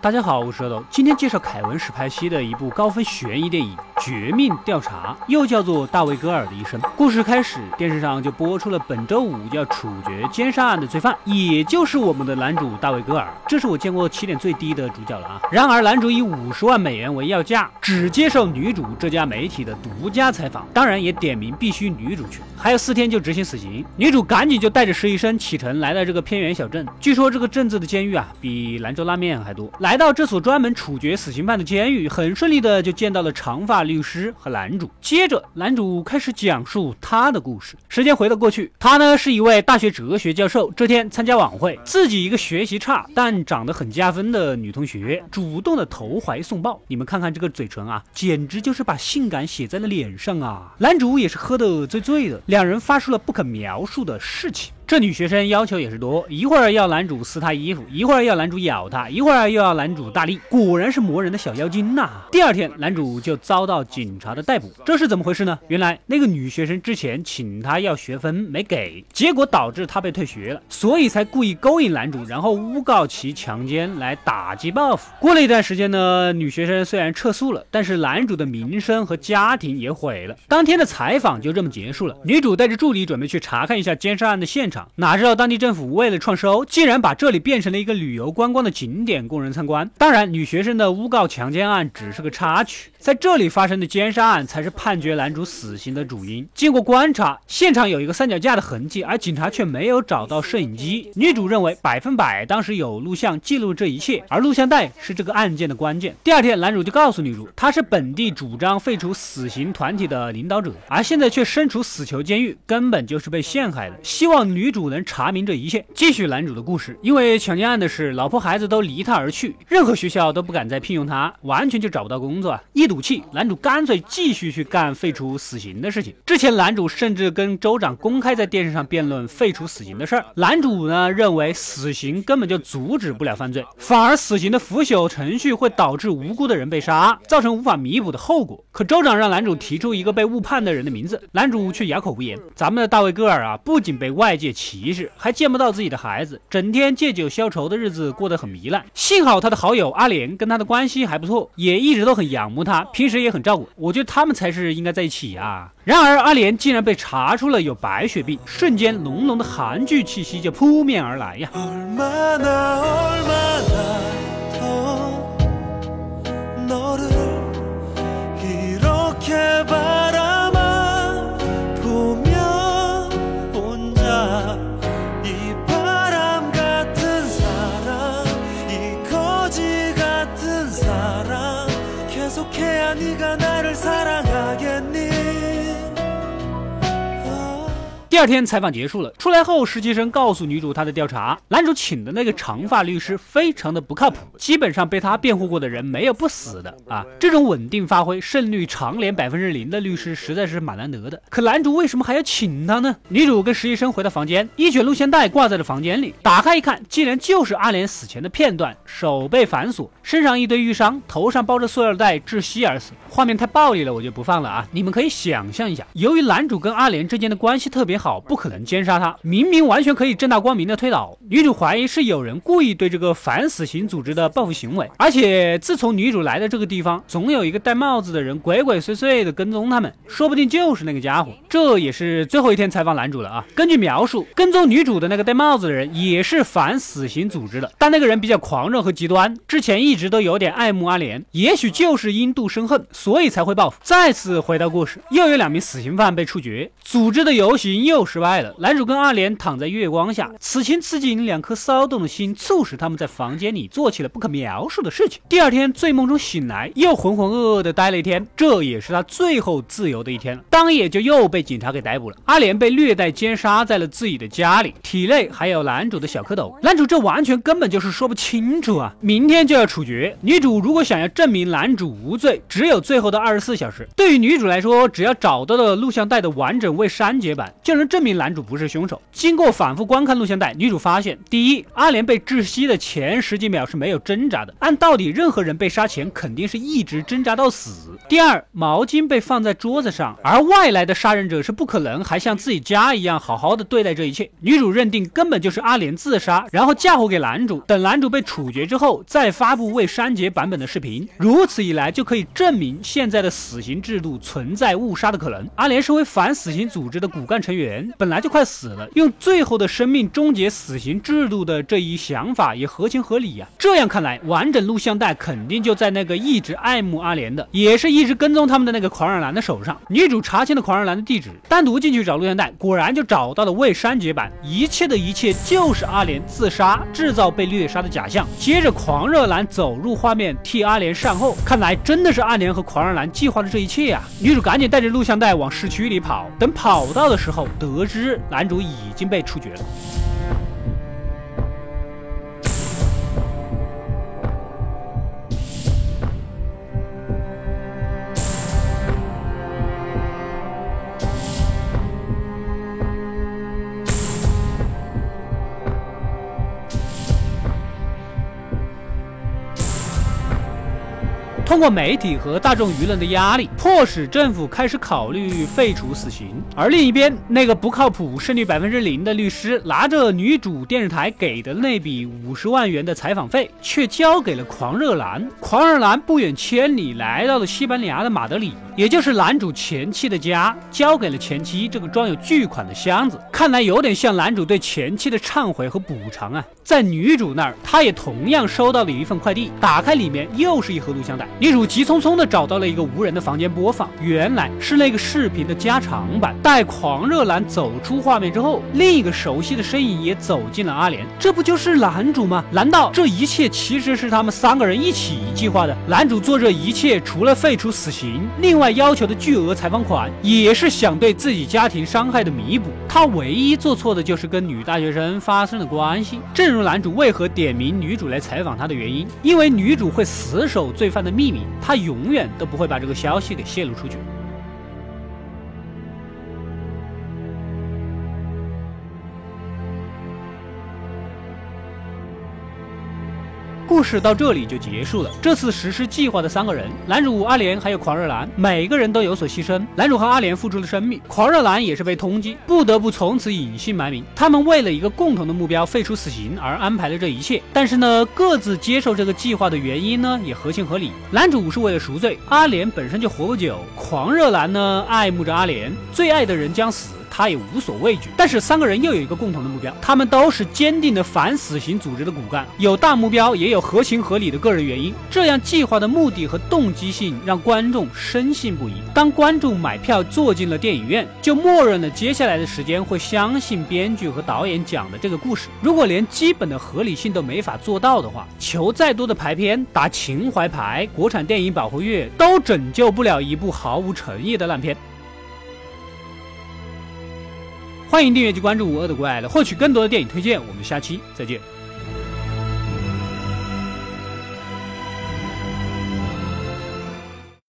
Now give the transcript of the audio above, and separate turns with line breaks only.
大家好，我是阿斗，今天介绍凯文史派西的一部高分悬疑电影《绝命调查》，又叫做《大卫戈尔的一生》。故事开始，电视上就播出了本周五要处决奸杀案的罪犯，也就是我们的男主大卫戈尔。这是我见过起点最低的主角了啊！然而，男主以五十万美元为要价，只接受女主这家媒体的独家采访，当然也点名必须女主去。还有四天就执行死刑，女主赶紧就带着实习生启程来到这个偏远小镇。据说这个镇子的监狱啊，比兰州拉面还多。来到这所专门处决死刑犯的监狱，很顺利的就见到了长发律师和男主。接着，男主开始讲述他的故事。时间回到过去，他呢是一位大学哲学教授。这天参加晚会，自己一个学习差但长得很加分的女同学主动的投怀送抱。你们看看这个嘴唇啊，简直就是把性感写在了脸上啊！男主也是喝得醉醉的，两人发生了不可描述的事情。这女学生要求也是多，一会儿要男主撕她衣服，一会儿要男主咬她，一会儿又要男主大力，果然是磨人的小妖精呐！第二天，男主就遭到警察的逮捕，这是怎么回事呢？原来那个女学生之前请他要学分没给，结果导致他被退学了，所以才故意勾引男主，然后诬告其强奸来打击报复。过了一段时间呢，女学生虽然撤诉了，但是男主的名声和家庭也毁了。当天的采访就这么结束了。女主带着助理准备去查看一下奸杀案的现场。哪知道当地政府为了创收，竟然把这里变成了一个旅游观光的景点，供人参观。当然，女学生的诬告强奸案只是个插曲，在这里发生的奸杀案才是判决男主死刑的主因。经过观察，现场有一个三脚架的痕迹，而警察却没有找到摄影机。女主认为百分百当时有录像记录这一切，而录像带是这个案件的关键。第二天，男主就告诉女主，他是本地主张废除死刑团体的领导者，而现在却身处死囚监狱，根本就是被陷害的。希望女。女主能查明这一切，继续男主的故事。因为强奸案的事，老婆孩子都离他而去，任何学校都不敢再聘用他，完全就找不到工作。一赌气，男主干脆继续去干废除死刑的事情。之前男主甚至跟州长公开在电视上辩论废除死刑的事儿。男主呢认为死刑根本就阻止不了犯罪，反而死刑的腐朽程序会导致无辜的人被杀，造成无法弥补的后果。可州长让男主提出一个被误判的人的名字，男主却哑口无言。咱们的大卫戈尔啊，不仅被外界。歧视，还见不到自己的孩子，整天借酒消愁的日子过得很糜烂。幸好他的好友阿莲跟他的关系还不错，也一直都很仰慕他，平时也很照顾。我觉得他们才是应该在一起啊。然而阿莲竟然被查出了有白血病，瞬间浓浓的韩剧气息就扑面而来呀。 네가 나 第二天采访结束了，出来后实习生告诉女主他的调查，男主请的那个长发律师非常的不靠谱，基本上被他辩护过的人没有不死的啊，这种稳定发挥、胜率常年百分之零的律师实在是蛮难得的。可男主为什么还要请他呢？女主跟实习生回到房间，一卷录像带挂在了房间里，打开一看，竟然就是阿莲死前的片段，手被反锁，身上一堆淤伤，头上包着塑料袋窒息而死，画面太暴力了，我就不放了啊！你们可以想象一下，由于男主跟阿莲之间的关系特别好好。不可能奸杀他，明明完全可以正大光明的推倒。女主怀疑是有人故意对这个反死刑组织的报复行为，而且自从女主来的这个地方，总有一个戴帽子的人鬼鬼祟祟的跟踪他们，说不定就是那个家伙。这也是最后一天采访男主了啊。根据描述，跟踪女主的那个戴帽子的人也是反死刑组织的，但那个人比较狂热和极端，之前一直都有点爱慕阿莲，也许就是因妒生恨，所以才会报复。再次回到故事，又有两名死刑犯被处决，组织的游行又。又失败了。男主跟阿莲躺在月光下，此情此景，两颗骚动的心促使他们在房间里做起了不可描述的事情。第二天，醉梦中醒来，又浑浑噩噩的待了一天，这也是他最后自由的一天了。当夜就又被警察给逮捕了。阿莲被虐待奸杀在了自己的家里，体内还有男主的小蝌蚪。男主这完全根本就是说不清楚啊！明天就要处决女主，如果想要证明男主无罪，只有最后的二十四小时。对于女主来说，只要找到了录像带的完整未删节版，就能。证明男主不是凶手。经过反复观看录像带，女主发现，第一，阿莲被窒息的前十几秒是没有挣扎的，按道理任何人被杀前肯定是一直挣扎到死。第二，毛巾被放在桌子上，而外来的杀人者是不可能还像自己家一样好好的对待这一切。女主认定根本就是阿莲自杀，然后嫁祸给男主，等男主被处决之后再发布未删节版本的视频。如此一来，就可以证明现在的死刑制度存在误杀的可能。阿莲身为反死刑组织的骨干成员，本来就快死了，用最后的生命终结死刑制度的这一想法也合情合理呀。这样看来，完整录像带肯定就在那个一直爱慕阿莲的，也是一直跟踪他们的那个狂热男的手上。女主查清了狂热男的地址，单独进去找录像带，果然就找到了未删节版。一切的一切就是阿莲自杀制造被虐杀的假象。接着，狂热男走入画面，替阿莲善后。看来真的是阿莲和狂热男计划的这一切呀！女主赶紧带着录像带往市区里跑。等跑到的时候，得得知男主已经被处决了。通过媒体和大众舆论的压力，迫使政府开始考虑废除死刑。而另一边，那个不靠谱、胜率百分之零的律师，拿着女主电视台给的那笔五十万元的采访费，却交给了狂热男。狂热男不远千里来到了西班牙的马德里，也就是男主前妻的家，交给了前妻这个装有巨款的箱子。看来有点像男主对前妻的忏悔和补偿啊。在女主那儿，她也同样收到了一份快递，打开里面又是一盒录像带。女主急匆匆地找到了一个无人的房间播放，原来是那个视频的加长版。待狂热男走出画面之后，另一个熟悉的身影也走进了阿莲，这不就是男主吗？难道这一切其实是他们三个人一起计划的？男主做这一切，除了废除死刑，另外要求的巨额采访款，也是想对自己家庭伤害的弥补。他唯一做错的就是跟女大学生发生了关系。正如。男主为何点名女主来采访他的原因？因为女主会死守罪犯的秘密，他永远都不会把这个消息给泄露出去。故事到这里就结束了。这次实施计划的三个人，男主阿莲还有狂热男，每个人都有所牺牲。男主和阿莲付出了生命，狂热男也是被通缉，不得不从此隐姓埋名。他们为了一个共同的目标，废除死刑而安排了这一切。但是呢，各自接受这个计划的原因呢，也合情合理。男主是为了赎罪，阿莲本身就活不久，狂热男呢爱慕着阿莲，最爱的人将死。他也无所畏惧，但是三个人又有一个共同的目标，他们都是坚定的反死刑组织的骨干，有大目标，也有合情合理的个人原因。这样计划的目的和动机性让观众深信不疑。当观众买票坐进了电影院，就默认了接下来的时间会相信编剧和导演讲的这个故事。如果连基本的合理性都没法做到的话，求再多的排片、打情怀牌、国产电影保护月，都拯救不了一部毫无诚意的烂片。欢迎订阅及关注我的怪来获取更多的电影推荐，我们下期再见。